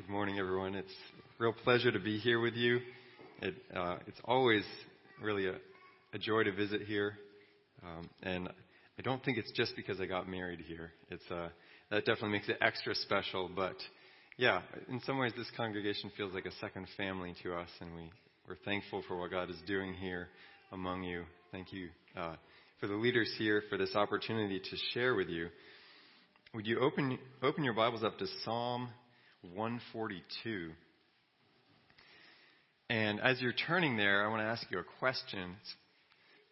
Good morning, everyone. It's a real pleasure to be here with you. It, uh, it's always really a, a, joy to visit here, um, and I don't think it's just because I got married here. It's uh, that definitely makes it extra special. But yeah, in some ways, this congregation feels like a second family to us, and we we're thankful for what God is doing here among you. Thank you uh, for the leaders here for this opportunity to share with you. Would you open open your Bibles up to Psalm 142. And as you're turning there, I want to ask you a question. It's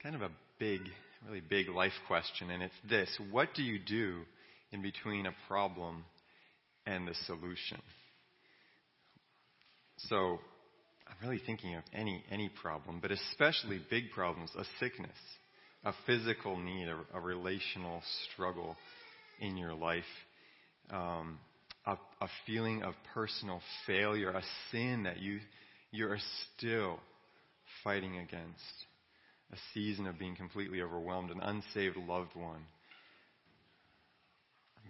kind of a big, really big life question, and it's this What do you do in between a problem and the solution? So, I'm really thinking of any, any problem, but especially big problems a sickness, a physical need, a, a relational struggle in your life. Um, a, a feeling of personal failure, a sin that you, you're still fighting against, a season of being completely overwhelmed, an unsaved loved one.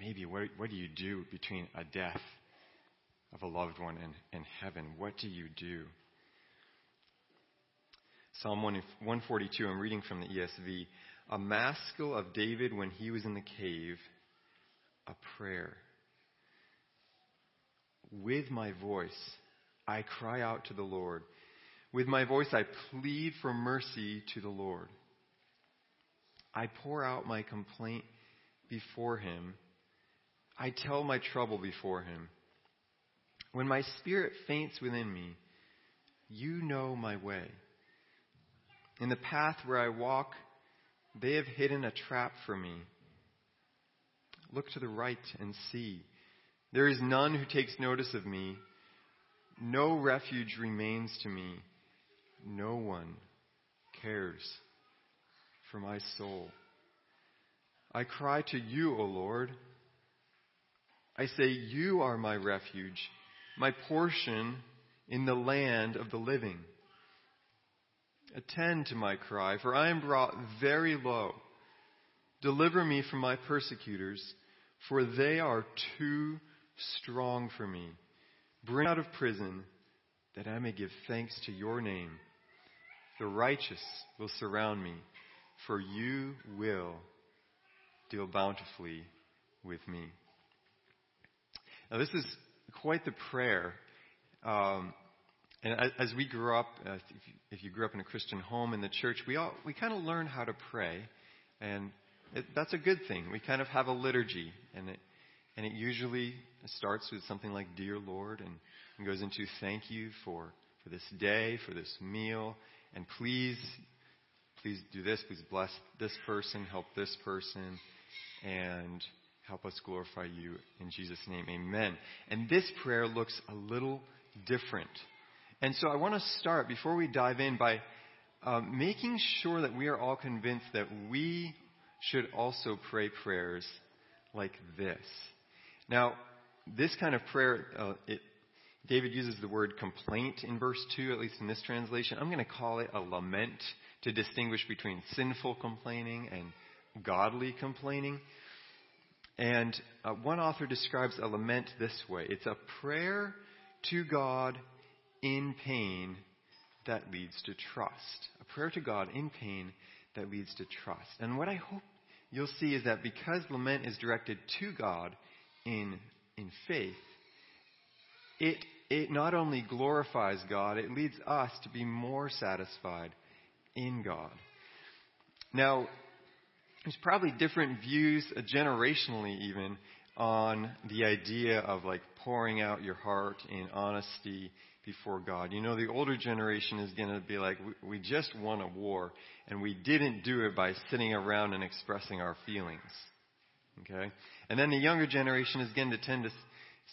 Maybe what, what do you do between a death of a loved one and, and heaven? What do you do? Psalm 142, I'm reading from the ESV. A maskil of David when he was in the cave, a prayer. With my voice, I cry out to the Lord. With my voice, I plead for mercy to the Lord. I pour out my complaint before him. I tell my trouble before him. When my spirit faints within me, you know my way. In the path where I walk, they have hidden a trap for me. Look to the right and see. There is none who takes notice of me. No refuge remains to me. No one cares for my soul. I cry to you, O Lord. I say, You are my refuge, my portion in the land of the living. Attend to my cry, for I am brought very low. Deliver me from my persecutors, for they are too strong for me. Bring out of prison that I may give thanks to your name. The righteous will surround me, for you will deal bountifully with me. Now, this is quite the prayer. Um, and as we grew up, uh, if, you, if, you, grew up in a Christian home in the church, we all we kind of learn how to pray, and it, that's a good thing. We kind of have a liturgy, and it, and it usually starts with something like, Dear Lord, and, and goes into thank you for, for this day, for this meal, and please, please do this, please bless this person, help this person, and help us glorify you in Jesus' name. Amen. And this prayer looks a little different. And so I want to start, before we dive in, by uh, making sure that we are all convinced that we should also pray prayers like this. Now, this kind of prayer, uh, it, David uses the word complaint in verse 2, at least in this translation. I'm going to call it a lament to distinguish between sinful complaining and godly complaining. And uh, one author describes a lament this way it's a prayer to God in pain that leads to trust. A prayer to God in pain that leads to trust. And what I hope you'll see is that because lament is directed to God, in, in faith, it, it not only glorifies God, it leads us to be more satisfied in God. Now, there's probably different views, uh, generationally even, on the idea of like pouring out your heart in honesty before God. You know, the older generation is going to be like, we just won a war, and we didn't do it by sitting around and expressing our feelings. Okay? And then the younger generation is going to tend to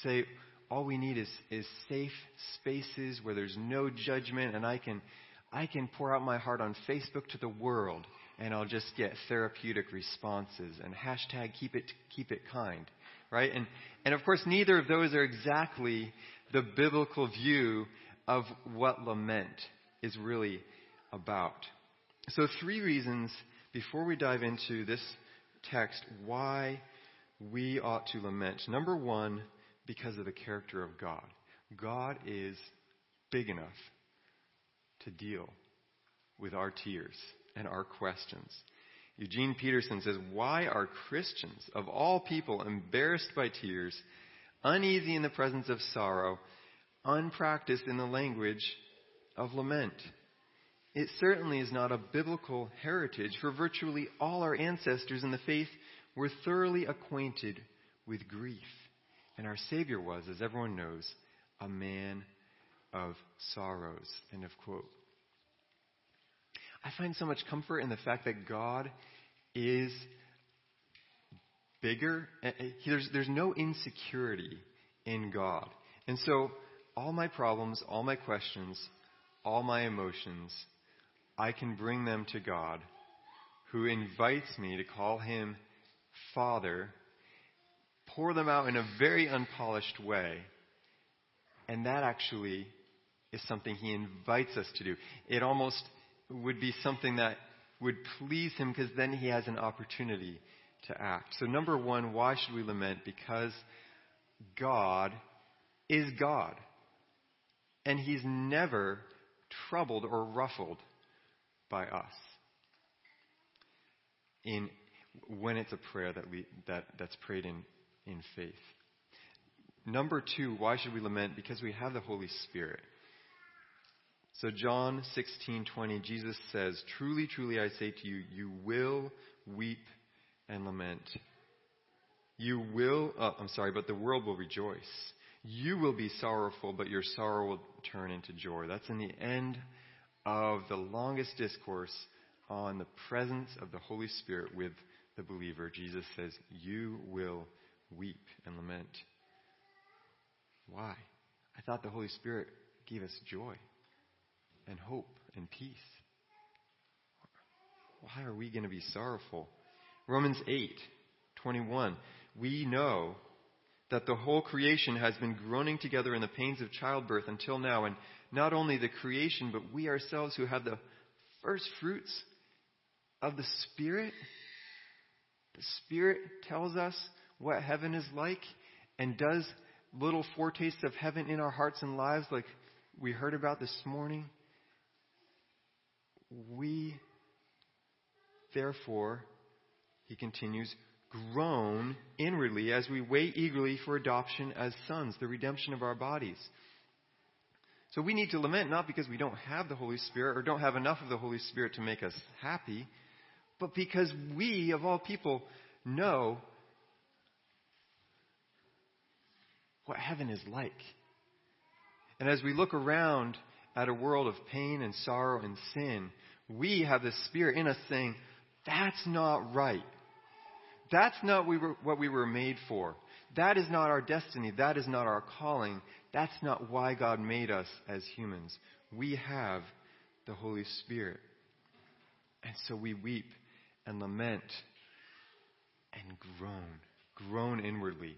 say, all we need is, is safe spaces where there's no judgment and I can, I can pour out my heart on Facebook to the world and I'll just get therapeutic responses and hashtag keep it, keep it kind. Right? And, and of course, neither of those are exactly the biblical view of what lament is really about. So, three reasons before we dive into this text why we ought to lament. Number one, because of the character of God. God is big enough to deal with our tears and our questions. Eugene Peterson says, Why are Christians, of all people, embarrassed by tears, uneasy in the presence of sorrow, unpracticed in the language of lament? It certainly is not a biblical heritage, for virtually all our ancestors in the faith were thoroughly acquainted with grief. And our Savior was, as everyone knows, a man of sorrows. End of quote. I find so much comfort in the fact that God is bigger. Eh, eh, there's, there's no insecurity in God. And so, all my problems, all my questions, all my emotions, I can bring them to God, who invites me to call him Father, pour them out in a very unpolished way. And that actually is something he invites us to do. It almost would be something that would please him because then he has an opportunity to act. So, number one, why should we lament? Because God is God. And he's never troubled or ruffled by us. In, when it's a prayer that we, that, that's prayed in, in faith. Number two, why should we lament? Because we have the Holy Spirit. So John 16:20 Jesus says, "Truly, truly I say to you, you will weep and lament. You will uh, I'm sorry, but the world will rejoice. You will be sorrowful, but your sorrow will turn into joy." That's in the end of the longest discourse on the presence of the Holy Spirit with the believer. Jesus says, "You will weep and lament." Why? I thought the Holy Spirit gave us joy and hope and peace. Why are we going to be sorrowful? Romans 8, 21. We know that the whole creation has been groaning together in the pains of childbirth until now, and not only the creation, but we ourselves who have the first fruits of the Spirit. The Spirit tells us what heaven is like and does little foretastes of heaven in our hearts and lives, like we heard about this morning. We, therefore, he continues, groan inwardly as we wait eagerly for adoption as sons, the redemption of our bodies. So we need to lament not because we don't have the Holy Spirit or don't have enough of the Holy Spirit to make us happy, but because we, of all people, know what heaven is like. And as we look around at a world of pain and sorrow and sin, we have the Spirit in us saying, that's not right. That's not what we were made for. That is not our destiny. That is not our calling. That's not why God made us as humans. We have the Holy Spirit. And so we weep and lament and groan, groan inwardly.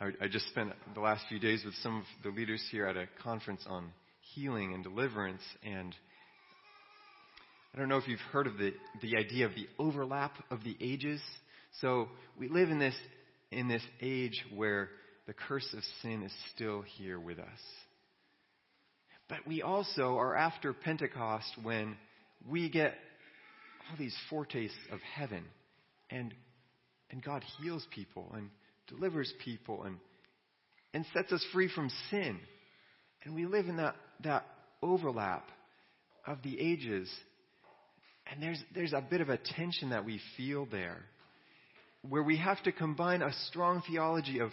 I, I just spent the last few days with some of the leaders here at a conference on healing and deliverance, and I don't know if you've heard of the, the idea of the overlap of the ages. So we live in this, in this age where the curse of sin is still here with us. But we also are after Pentecost when we get all these foretastes of heaven and, and God heals people and delivers people and, and sets us free from sin. And we live in that, that overlap of the ages. And there's, there's a bit of a tension that we feel there where we have to combine a strong theology of,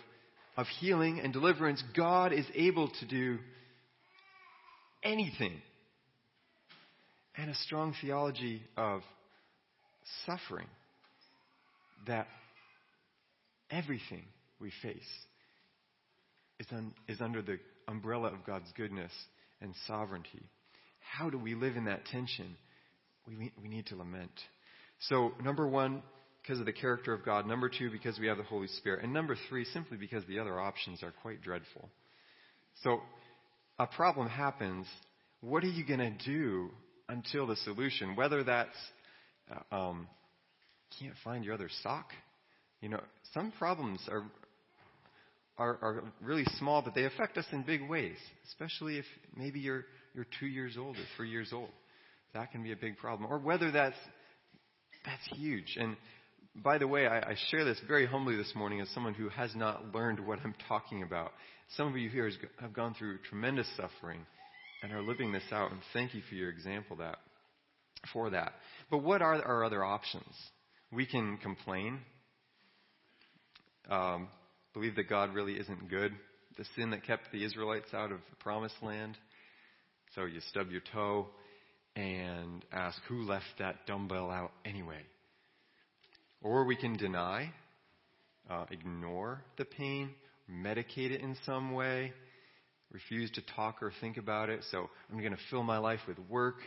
of healing and deliverance. God is able to do anything. And a strong theology of suffering that everything we face is, un, is under the umbrella of God's goodness and sovereignty. How do we live in that tension? We, we need to lament. So, number one, because of the character of God. Number two, because we have the Holy Spirit. And number three, simply because the other options are quite dreadful. So, a problem happens. What are you going to do until the solution? Whether that's uh, um, can't find your other sock, you know, some problems are are, are really small, but they affect us in big ways, especially if maybe you're, you're two years old or three years old. That can be a big problem. Or whether that's, that's huge. And by the way, I, I share this very humbly this morning as someone who has not learned what I'm talking about. Some of you here have gone through tremendous suffering and are living this out, and thank you for your example that, for that. But what are our other options? We can complain, um, believe that God really isn't good, the sin that kept the Israelites out of the promised land. So you stub your toe and ask, who left that dumbbell out anyway? Or we can deny, uh, ignore the pain, medicate it in some way, refuse to talk or think about it. So I'm going to fill my life with work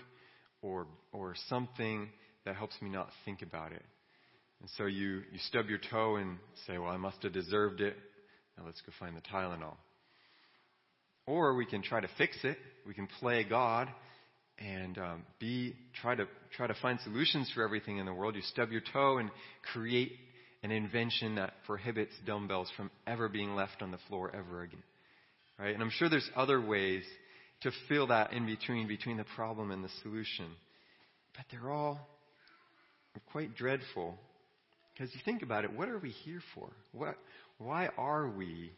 or, or something that helps me not think about it. And so you, you stub your toe and say, well, I must have deserved it. Now let's go find the Tylenol. Or we can try to fix it. We can play God and um, try to try to find solutions for everything in the world. You stub your toe and create an invention that prohibits dumbbells from ever being left on the floor ever again. Right? And I'm sure there's other ways to fill that in between between the problem and the solution. But they're all quite dreadful because you think about it, what are we here for? What, why are we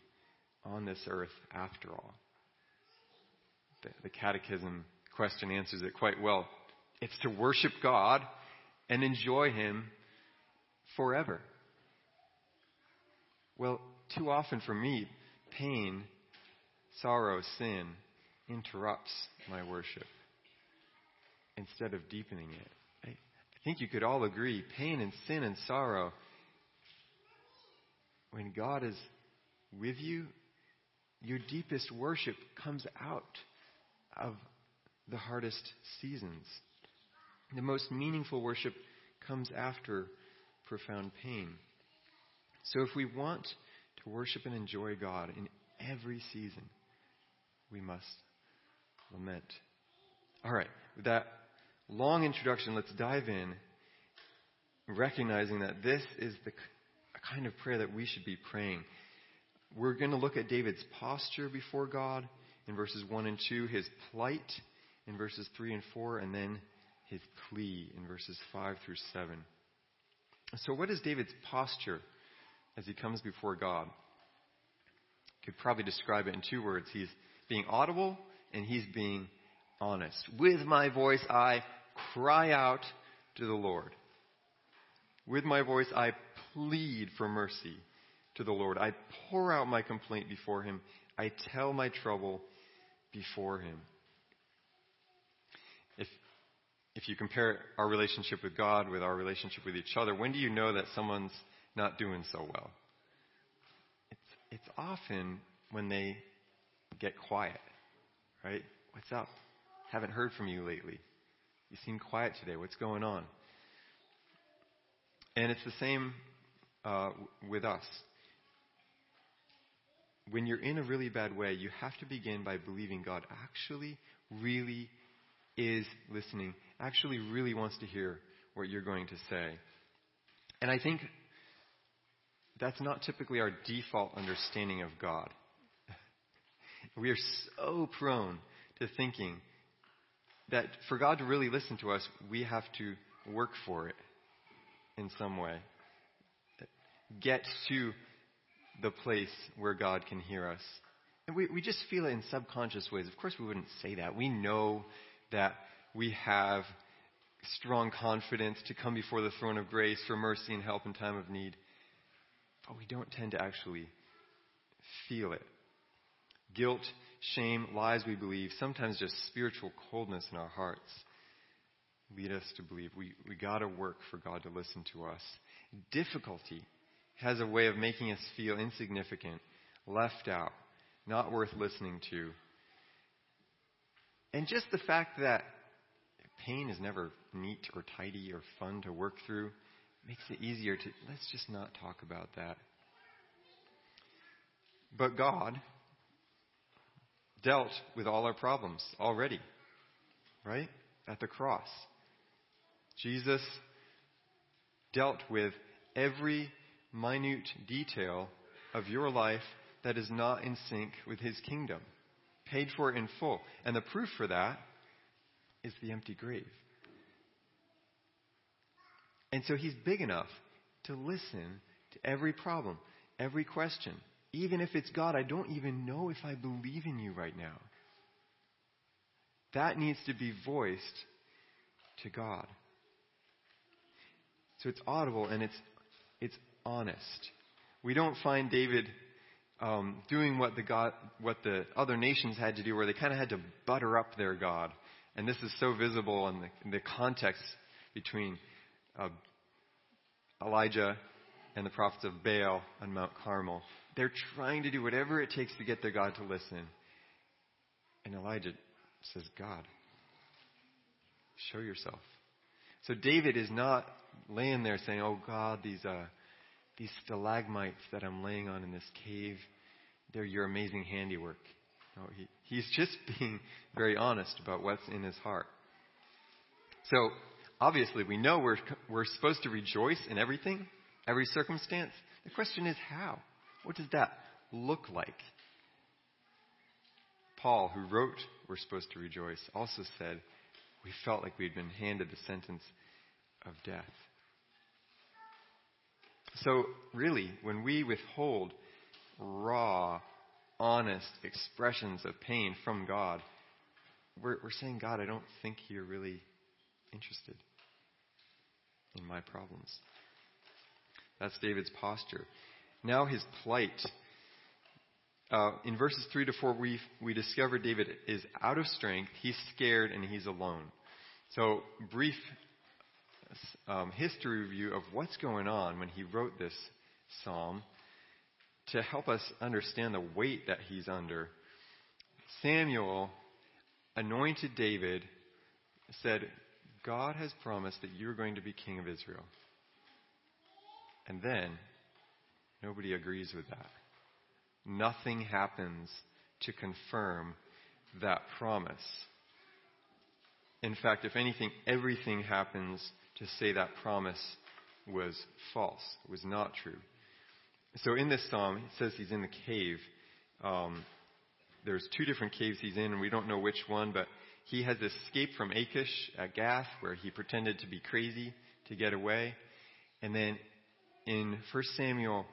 on this earth after all? The, the Catechism question answers it quite well. It's to worship God and enjoy Him forever. Well, too often for me, pain, sorrow, sin interrupts my worship instead of deepening it. I think you could all agree pain and sin and sorrow, when God is with you, your deepest worship comes out of the hardest seasons. The most meaningful worship comes after profound pain. So if we want to worship and enjoy God in every season, we must lament. All right, with that long introduction, let's dive in, recognizing that this is the kind of prayer that we should be praying. We're going to look at David's posture before God in verses 1 and 2, his plight in verses 3 and 4, and then his plea in verses 5 through 7. So, what is David's posture as he comes before God? Could probably describe it in two words. He's being audible and he's being honest. With my voice I cry out to the Lord. With my voice, I plead for mercy to the Lord. I pour out my complaint before Him. I tell my trouble before Him. If, you compare our relationship with God with our relationship with each other, when do you know that someone's not doing so well? It's, it's often when they get quiet, right? What's up? Haven't heard from you lately. You seem quiet today. What's going on? And it's the same uh, with us. When you're in a really bad way, you have to begin by believing God actually, really is listening, actually, really wants to hear what you're going to say. And I think that's not typically our default understanding of God. we are so prone to thinking that for God to really listen to us, we have to work for it in some way. Get to the place where God can hear us. And we, we just feel it in subconscious ways. Of course, we wouldn't say that. We know that we have strong confidence to come before the throne of grace for mercy and help in time of need. But we don't tend to actually feel it. Guilt shame, lies we believe, sometimes just spiritual coldness in our hearts lead us to believe we, we gotta work for God to listen to us. Difficulty has a way of making us feel insignificant, left out, not worth listening to. And just the fact that pain is never neat or tidy or fun to work through It makes it easier to, let's just not talk about that. But God, dealt with all our problems already, right? At the cross. Jesus dealt with every minute detail of your life that is not in sync with his kingdom, paid for in full. And the proof for that is the empty grave. And so he's big enough to listen to every problem, every question. Even if it's God, I don't even know if I believe in you right now. That needs to be voiced to God. So it's audible and it's, it's honest. We don't find David um, doing what the God, what the other nations had to do, where they kind of had to butter up their God. And this is so visible in the, in the context between uh, Elijah and the prophets of Baal on Mount Carmel. They're trying to do whatever it takes to get their God to listen. And Elijah says, God, show yourself. So David is not laying there saying, Oh God, these, uh, these stalagmites that I'm laying on in this cave, they're your amazing handiwork. No, he, he's just being very honest about what's in his heart. So, obviously, we know we're, we're supposed to rejoice in everything, every circumstance. The question is how? What does that look like? Paul, who wrote We're Supposed to Rejoice, also said we felt like we'd been handed the sentence of death. So, really, when we withhold raw, honest expressions of pain from God, we're, we're saying, God, I don't think you're really interested in my problems. That's David's posture. Now his plight. Uh, in verses 3 to 4, we, we discover David is out of strength, he's scared, and he's alone. So, brief um, history review of what's going on when he wrote this psalm to help us understand the weight that he's under. Samuel anointed David, said, God has promised that you're going to be king of Israel. And then, nobody agrees with that. Nothing happens to confirm that promise. In fact, if anything, everything happens to say that promise was false, was not true. So in this psalm, it says he's in the cave. Um, there's two different caves he's in, and we don't know which one, but he has escaped from Achish at Gath, where he pretended to be crazy to get away. And then in 1 Samuel,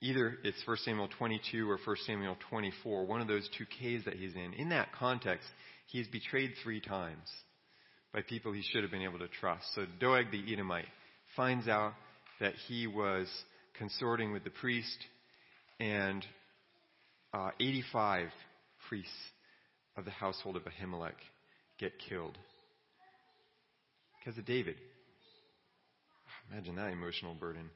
either it's 1 Samuel 22 or 1 Samuel 24, one of those two caves that he's in, in that context, he is betrayed three times by people he should have been able to trust. So Doeg the Edomite finds out that he was consorting with the priest, and uh, 85 priests of the household of Ahimelech get killed because of David. Imagine that emotional burden.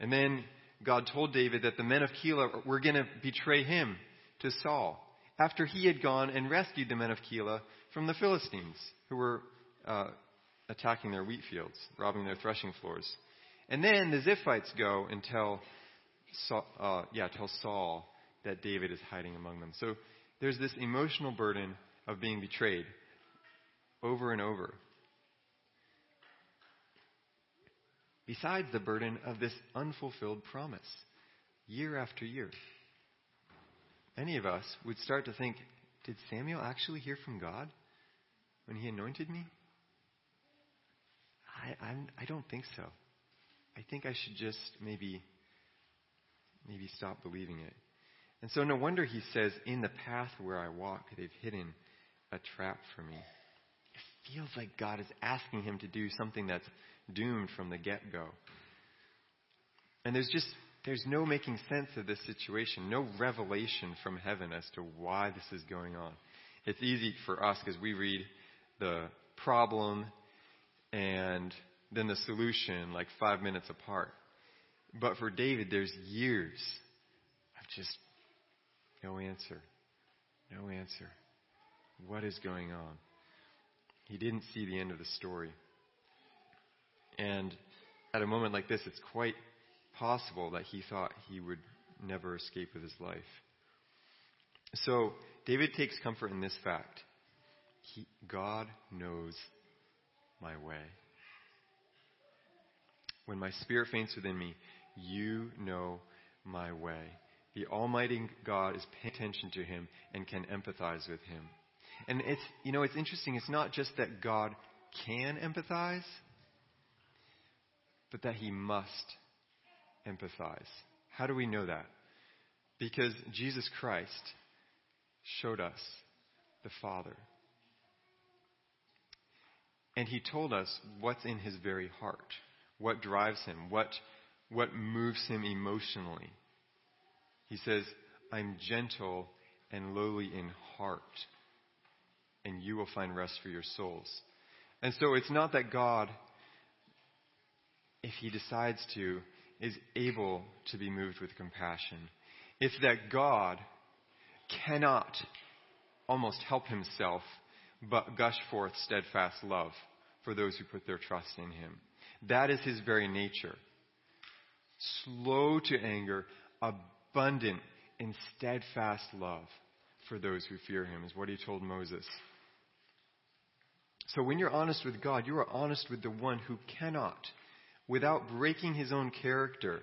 And then God told David that the men of Keilah were going to betray him to Saul after he had gone and rescued the men of Keilah from the Philistines who were uh, attacking their wheat fields, robbing their threshing floors. And then the Ziphites go and tell, Saul, uh, yeah, tell Saul that David is hiding among them. So there's this emotional burden of being betrayed over and over. Besides the burden of this unfulfilled promise, year after year. Many of us would start to think, did Samuel actually hear from God when he anointed me? I, I'm, I don't think so. I think I should just maybe, maybe stop believing it. And so no wonder he says, in the path where I walk, they've hidden a trap for me. It feels like God is asking him to do something that's doomed from the get go. And there's just, there's no making sense of this situation, no revelation from heaven as to why this is going on. It's easy for us because we read the problem and then the solution like five minutes apart. But for David, there's years of just no answer. No answer. What is going on? He didn't see the end of the story. And at a moment like this, it's quite possible that he thought he would never escape with his life. So, David takes comfort in this fact. He, God knows my way. When my spirit faints within me, you know my way. The Almighty God is paying attention to him and can empathize with him. And it's, you know, it's interesting. It's not just that God can empathize, but that he must empathize. How do we know that? Because Jesus Christ showed us the Father. And he told us what's in his very heart, what drives him, what, what moves him emotionally. He says, I'm gentle and lowly in heart, and you will find rest for your souls. And so it's not that God, if he decides to, is able to be moved with compassion. It's that God cannot almost help himself but gush forth steadfast love for those who put their trust in him. That is his very nature. Slow to anger, abundant in steadfast love for those who fear him, is what he told Moses. So when you're honest with God, you are honest with the one who cannot, without breaking his own character,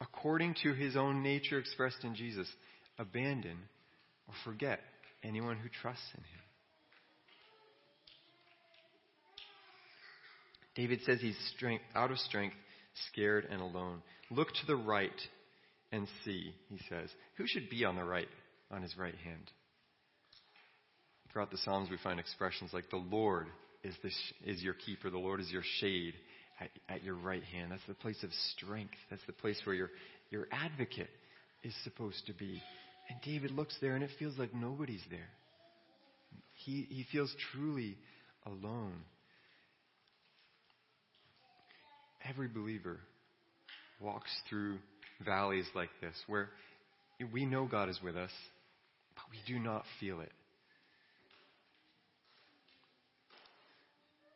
according to his own nature expressed in Jesus, abandon or forget anyone who trusts in him. David says he's strength, out of strength, scared, and alone. Look to the right and see, he says. Who should be on the right, on his right hand? Throughout the Psalms, we find expressions like, The Lord is, the, is your keeper, the Lord is your shade at, at your right hand. That's the place of strength. That's the place where your, your advocate is supposed to be. And David looks there and it feels like nobody's there. He, he feels truly alone. Every believer walks through valleys like this where we know God is with us, but we do not feel it.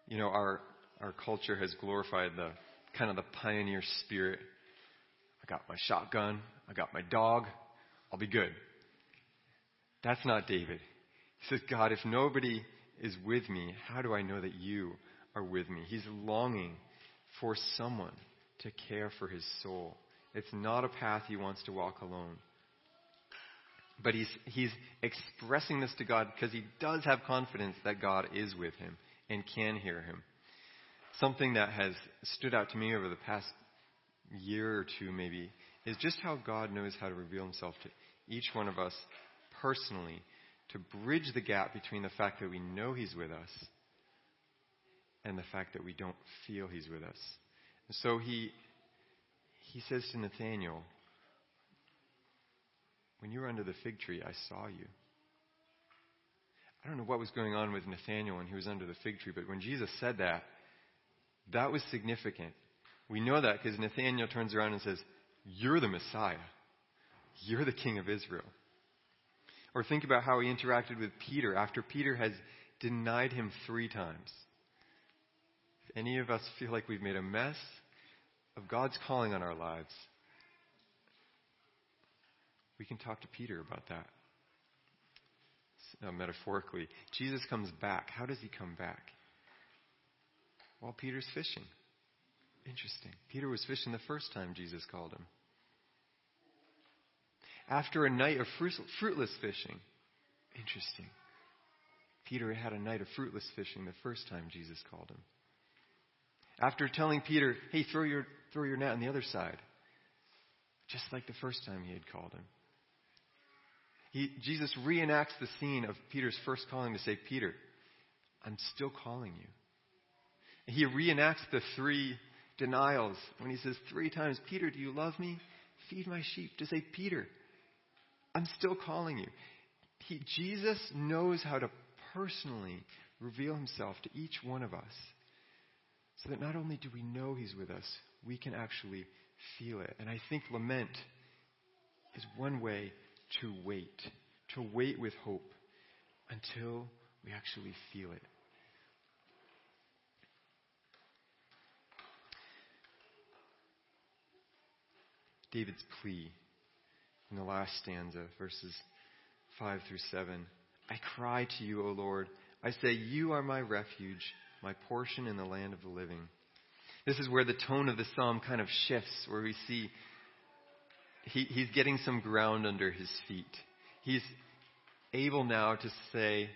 You know, our, our culture has glorified the kind of the pioneer spirit. I got my shotgun, I got my dog, I'll be good. That's not David. He says, God, if nobody is with me, how do I know that you are with me? He's longing for someone to care for his soul. It's not a path he wants to walk alone. But he's, he's expressing this to God because he does have confidence that God is with him and can hear him. Something that has stood out to me over the past year or two, maybe, is just how God knows how to reveal himself to each one of us personally to bridge the gap between the fact that we know He's with us and the fact that we don't feel He's with us. And so He, he says to Nathanael, When you were under the fig tree, I saw you. I don't know what was going on with Nathanael when he was under the fig tree, but when Jesus said that, that was significant. We know that because Nathanael turns around and says, You're the Messiah. You're the King of Israel. Or think about how he interacted with Peter after Peter has denied him three times. Any of us feel like we've made a mess of God's calling on our lives, we can talk to Peter about that. Uh, metaphorically, Jesus comes back. How does he come back? Well, Peter's fishing. Interesting. Peter was fishing the first time Jesus called him after a night of fruitless fishing. Interesting. Peter had a night of fruitless fishing the first time Jesus called him. After telling Peter, hey, throw your, throw your net on the other side, just like the first time he had called him. He, Jesus reenacts the scene of Peter's first calling to say, Peter, I'm still calling you. He reenacts the three denials when he says three times, Peter, do you love me? Feed my sheep. To say, Peter, I'm still calling you. He, Jesus knows how to personally reveal himself to each one of us so that not only do we know he's with us, we can actually feel it. And I think lament is one way to wait, to wait with hope until we actually feel it. David's plea in the last stanza, verses 5 through 7. I cry to you, O Lord. I say, You are my refuge, my portion in the land of the living. This is where the tone of the psalm kind of shifts, where we see he, he's getting some ground under his feet. He's able now to say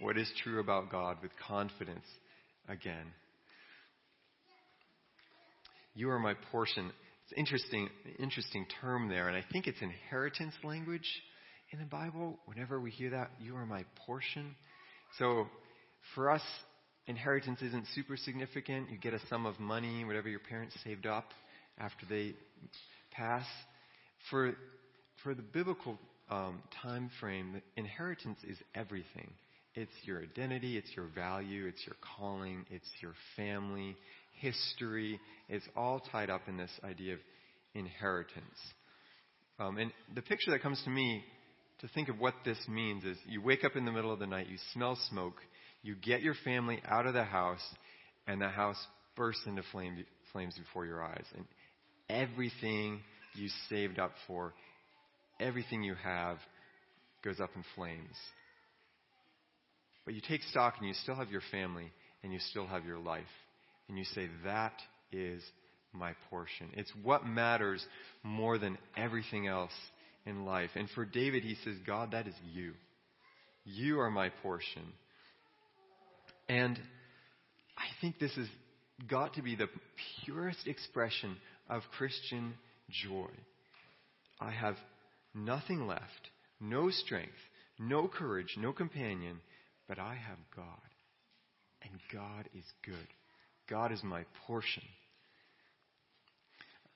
what is true about God with confidence again. You are my portion. It's interesting, interesting term there, and I think it's inheritance language in the Bible. Whenever we hear that, you are my portion. So for us, inheritance isn't super significant. You get a sum of money, whatever your parents saved up after they pass. For for the biblical um, time frame, inheritance is everything. It's your identity, it's your value, it's your calling, it's your family, history. It's all tied up in this idea of inheritance. Um, and the picture that comes to me to think of what this means is you wake up in the middle of the night, you smell smoke, you get your family out of the house, and the house bursts into flame, flames before your eyes. And everything you saved up for, everything you have, goes up in flames. But you take stock and you still have your family and you still have your life. And you say, That is my portion. It's what matters more than everything else in life. And for David, he says, God, that is you. You are my portion. And I think this has got to be the purest expression of Christian joy. I have nothing left, no strength, no courage, no companion, but I have God. And God is good. God is my portion.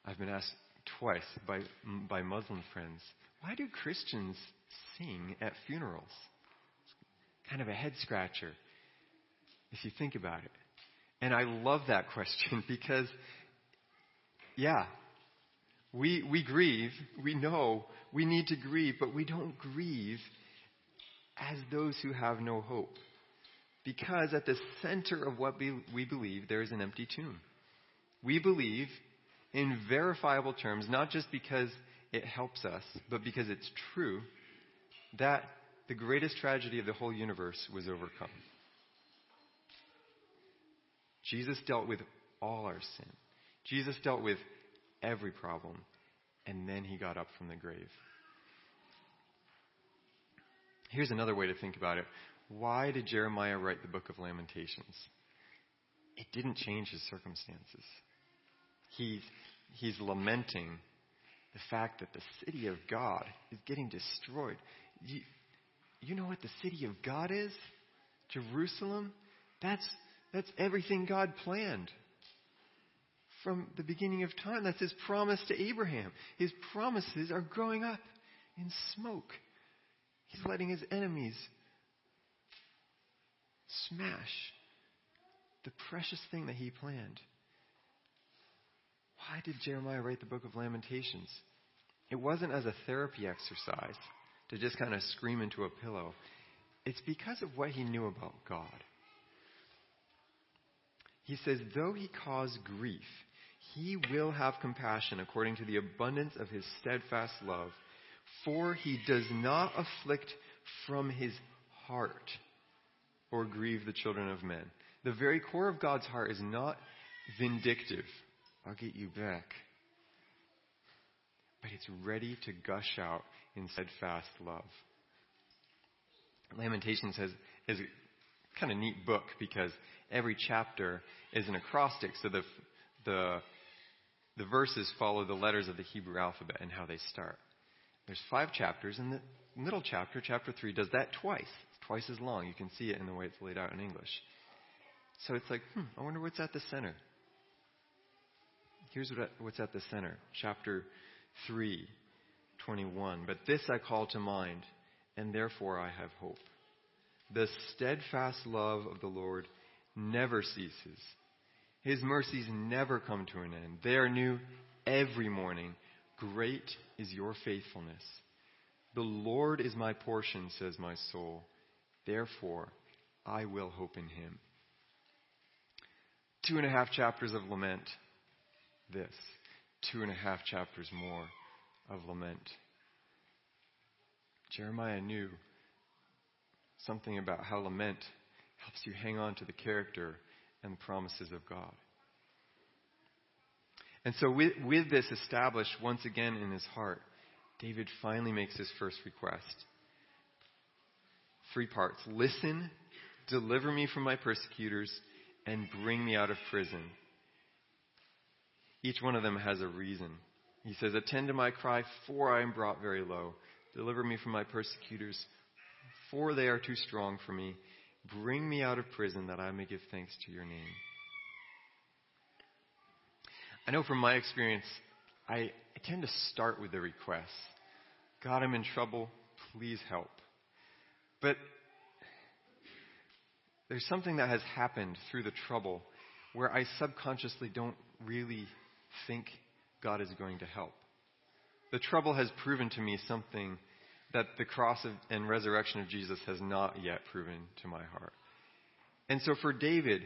I've been asked twice by, by Muslim friends, why do Christians sing at funerals? It's kind of a head scratcher if you think about it. And I love that question because, yeah, we, we grieve. We know we need to grieve, but we don't grieve as those who have no hope. Because at the center of what we, we believe, there is an empty tomb. We believe in verifiable terms, not just because it helps us, but because it's true, that the greatest tragedy of the whole universe was overcome. Jesus dealt with all our sin. Jesus dealt with every problem, and then he got up from the grave. Here's another way to think about it. Why did Jeremiah write the book of Lamentations? It didn't change his circumstances. He's, he's lamenting the fact that the city of God is getting destroyed. You, you know what the city of God is? Jerusalem? That's, that's everything God planned from the beginning of time. That's his promise to Abraham. His promises are growing up in smoke. He's letting his enemies smash the precious thing that he planned. Why did Jeremiah write the book of Lamentations? It wasn't as a therapy exercise to just kind of scream into a pillow. It's because of what he knew about God. He says, though he cause grief, he will have compassion according to the abundance of his steadfast love, for he does not afflict from his heart or grieve the children of men. The very core of God's heart is not vindictive. I'll get you back. But it's ready to gush out in steadfast love. Lamentations has, is a kind of neat book because every chapter is an acrostic. So the, the the verses follow the letters of the Hebrew alphabet and how they start. There's five chapters, and the middle chapter, chapter 3, does that twice. It's twice as long. You can see it in the way it's laid out in English. So it's like, hmm, I wonder what's at the center. Here's what, what's at the center. Chapter 3, 21. But this I call to mind, and therefore I have hope. The steadfast love of the Lord never ceases. His mercies never come to an end. They are new every morning. Great is your faithfulness. The Lord is my portion, says my soul. Therefore, I will hope in him. Two and a half chapters of lament. This. Two and a half chapters more of lament. Jeremiah knew something about how lament helps you hang on to the character and the promises of God. And so, with, with this established once again in his heart, David finally makes his first request. Three parts listen, deliver me from my persecutors, and bring me out of prison. Each one of them has a reason. He says, Attend to my cry, for I am brought very low. Deliver me from my persecutors, for they are too strong for me. Bring me out of prison that I may give thanks to your name. I know from my experience, I, I tend to start with the request God, I'm in trouble. Please help. But there's something that has happened through the trouble where I subconsciously don't really think God is going to help. The trouble has proven to me something that the cross of, and resurrection of Jesus has not yet proven to my heart. And so for David,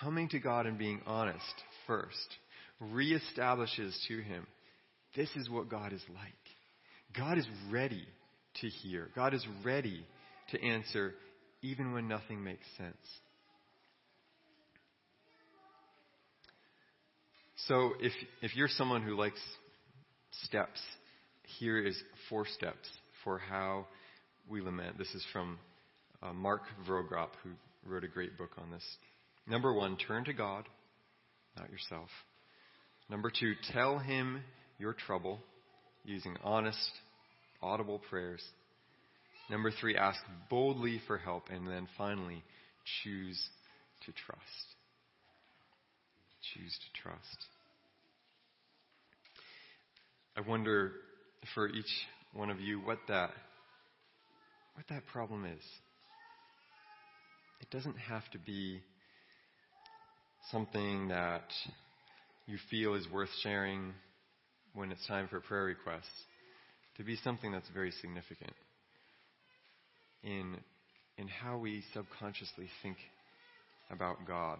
coming to God and being honest first reestablishes to him this is what God is like. God is ready to hear, God is ready to answer even when nothing makes sense. So if, if you're someone who likes steps, here is four steps for how we lament. This is from uh, Mark Vroegop, who wrote a great book on this. Number one, turn to God, not yourself. Number two, tell Him your trouble using honest, audible prayers. Number three, ask boldly for help. And then finally, choose to trust. Choose to trust. I wonder for each one of you what that what that problem is. It doesn't have to be something that you feel is worth sharing when it's time for prayer requests. To be something that's very significant in in how we subconsciously think about God.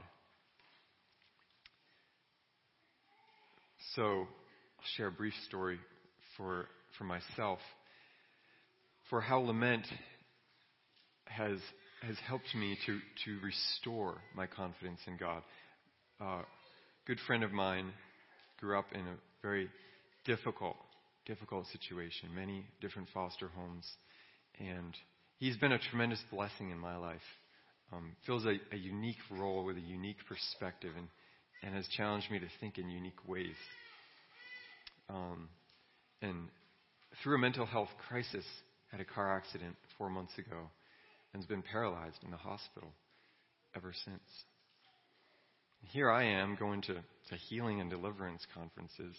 So, I'll share a brief story for for myself for how lament has has helped me to to restore my confidence in God. Uh, a good friend of mine grew up in a very difficult difficult situation, many different foster homes, and he's been a tremendous blessing in my life. Um, fills a, a unique role with a unique perspective, and and has challenged me to think in unique ways. Um, and through a mental health crisis, had a car accident four months ago and has been paralyzed in the hospital ever since. Here I am going to, to healing and deliverance conferences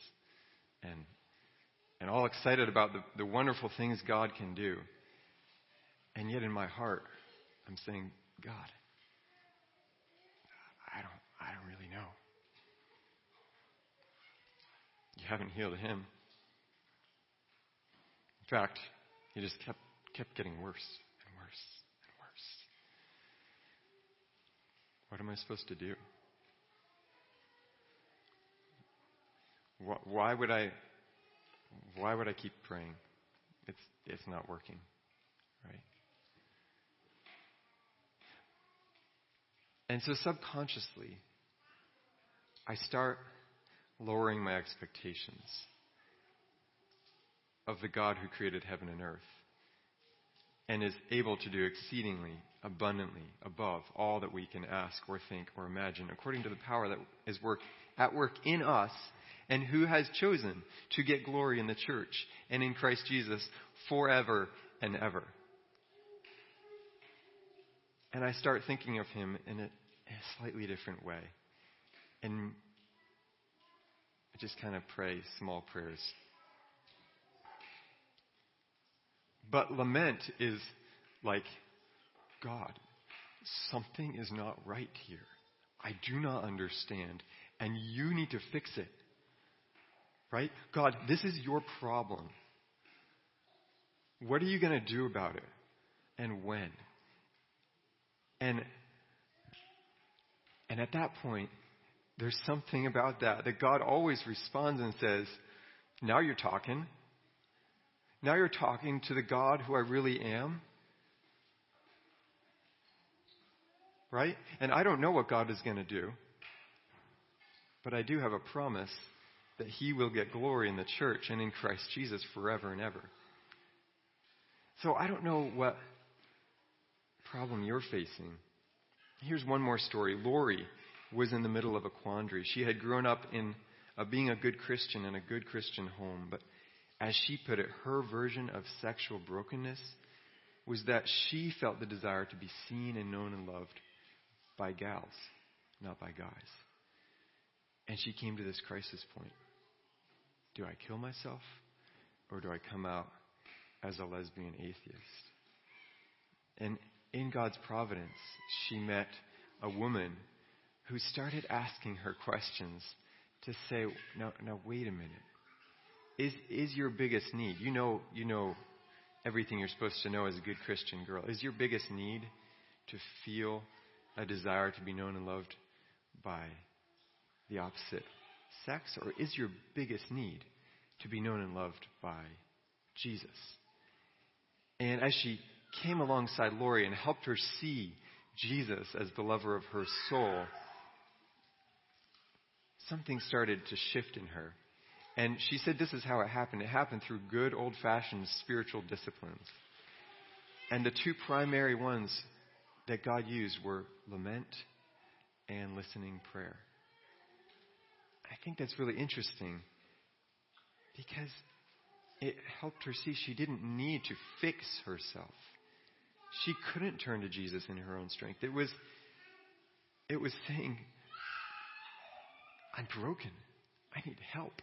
and, and all excited about the, the wonderful things God can do. And yet in my heart, I'm saying, God, I don't, I don't really know. You haven't healed him. In fact, he just kept, kept getting worse and worse and worse. What am I supposed to do? Why would I, why would I keep praying? It's, it's not working, right? And so subconsciously, I start lowering my expectations of the God who created heaven and earth and is able to do exceedingly abundantly above all that we can ask or think or imagine according to the power that is work at work in us and who has chosen to get glory in the church and in Christ Jesus forever and ever. And I start thinking of him in a, in a slightly different way. And I just kind of pray small prayers But lament is like, God, something is not right here. I do not understand, and you need to fix it. Right? God, this is your problem. What are you going to do about it? And when? And and at that point, there's something about that that God always responds and says, "Now you're talking. Now you're talking to the God who I really am. Right? And I don't know what God is going to do. But I do have a promise that he will get glory in the church and in Christ Jesus forever and ever. So I don't know what problem you're facing. Here's one more story. Lori was in the middle of a quandary. She had grown up in being a good Christian in a good Christian home, but as she put it, her version of sexual brokenness was that she felt the desire to be seen and known and loved by gals, not by guys. And she came to this crisis point. Do I kill myself or do I come out as a lesbian atheist? And in God's providence, she met a woman who started asking her questions to say, now, now wait a minute. Is, is your biggest need, you know, you know everything you're supposed to know as a good Christian girl, is your biggest need to feel a desire to be known and loved by the opposite sex? Or is your biggest need to be known and loved by Jesus? And as she came alongside Lori and helped her see Jesus as the lover of her soul, something started to shift in her. And she said this is how it happened. It happened through good old fashioned spiritual disciplines. And the two primary ones that God used were lament and listening prayer. I think that's really interesting because it helped her see she didn't need to fix herself. She couldn't turn to Jesus in her own strength. It was, it was saying, I'm broken. I need help.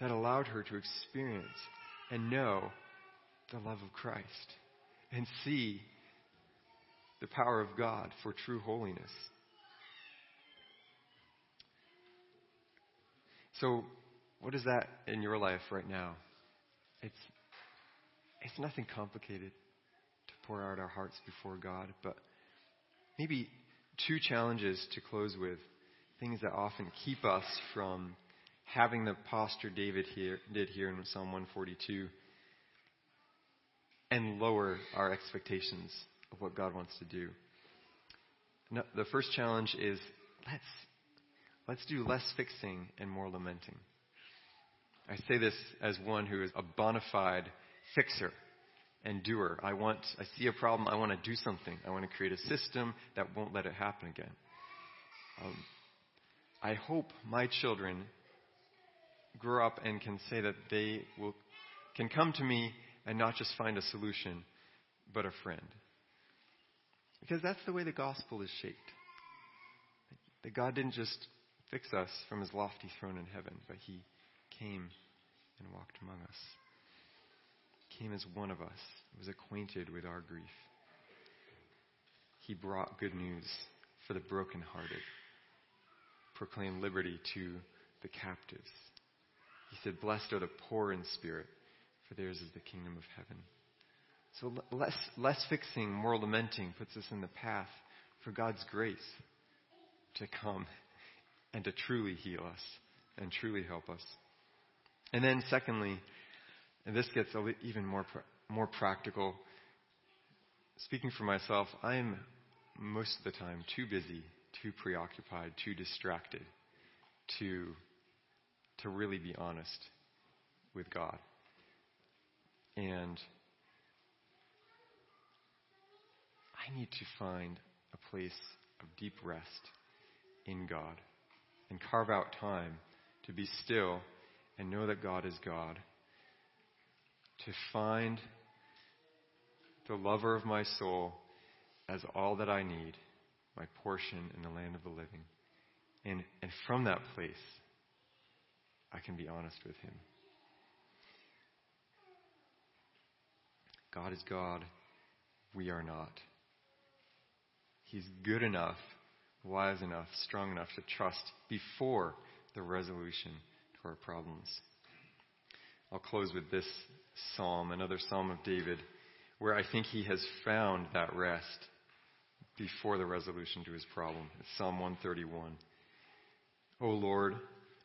That allowed her to experience and know the love of Christ and see the power of God for true holiness. So, what is that in your life right now? It's, it's nothing complicated to pour out our hearts before God, but maybe two challenges to close with, things that often keep us from having the posture David here, did here in Psalm 142 and lower our expectations of what God wants to do. No, the first challenge is let's, let's do less fixing and more lamenting. I say this as one who is a bona fide fixer and doer. I want, I see a problem, I want to do something. I want to create a system that won't let it happen again. Um, I hope my children grow up and can say that they will, can come to me and not just find a solution, but a friend. Because that's the way the gospel is shaped. That God didn't just fix us from his lofty throne in heaven, but he came and walked among us. He Came as one of us, he was acquainted with our grief. He brought good news for the brokenhearted, proclaimed liberty to the captives. He said, Blessed are the poor in spirit, for theirs is the kingdom of heaven. So less, less fixing, more lamenting puts us in the path for God's grace to come and to truly heal us and truly help us. And then, secondly, and this gets even more more practical. Speaking for myself, I am most of the time too busy, too preoccupied, too distracted to to really be honest with God. And I need to find a place of deep rest in God and carve out time to be still and know that God is God. To find the lover of my soul as all that I need, my portion in the land of the living. And, and from that place, I can be honest with Him. God is God. We are not. He's good enough, wise enough, strong enough to trust before the resolution to our problems. I'll close with this psalm, another psalm of David, where I think he has found that rest before the resolution to his problem. It's Psalm 131. O Lord,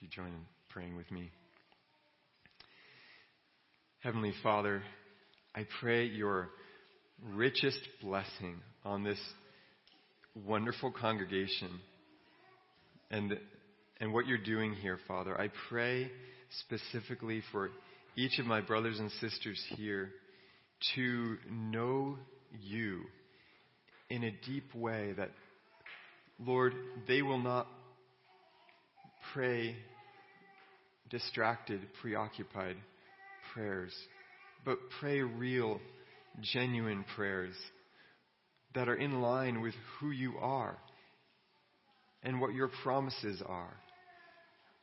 You join in praying with me? Heavenly Father, I pray your richest blessing on this wonderful congregation and, and what you're doing here, Father. I pray specifically for each of my brothers and sisters here to know you in a deep way that, Lord, they will not pray distracted, preoccupied prayers, but pray real, genuine prayers that are in line with who you are and what your promises are.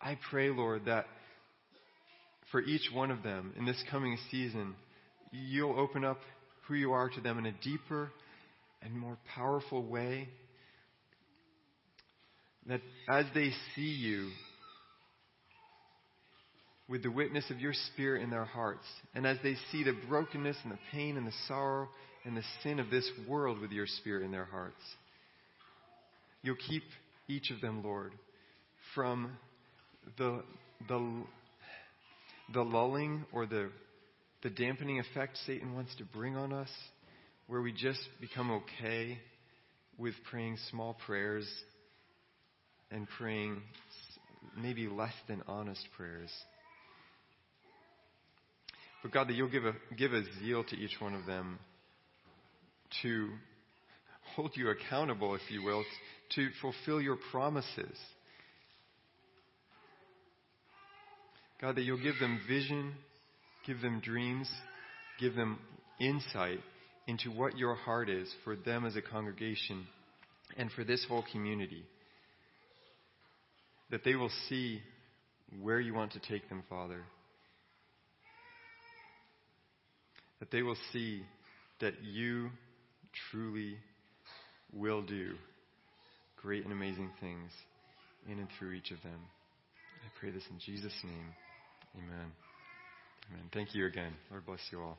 I pray, Lord, that for each one of them in this coming season, you'll open up who you are to them in a deeper and more powerful way. That as they see you with the witness of your Spirit in their hearts, and as they see the brokenness and the pain and the sorrow and the sin of this world with your Spirit in their hearts, you'll keep each of them, Lord, from the, the, the lulling or the, the dampening effect Satan wants to bring on us, where we just become okay with praying small prayers and praying maybe less than honest prayers. But God, that you'll give a, give a zeal to each one of them to hold you accountable, if you will, to fulfill your promises. God, that you'll give them vision, give them dreams, give them insight into what your heart is for them as a congregation and for this whole community. That they will see where you want to take them, Father. That they will see that you truly will do great and amazing things in and through each of them. I pray this in Jesus' name. Amen. Amen. Thank you again. Lord bless you all.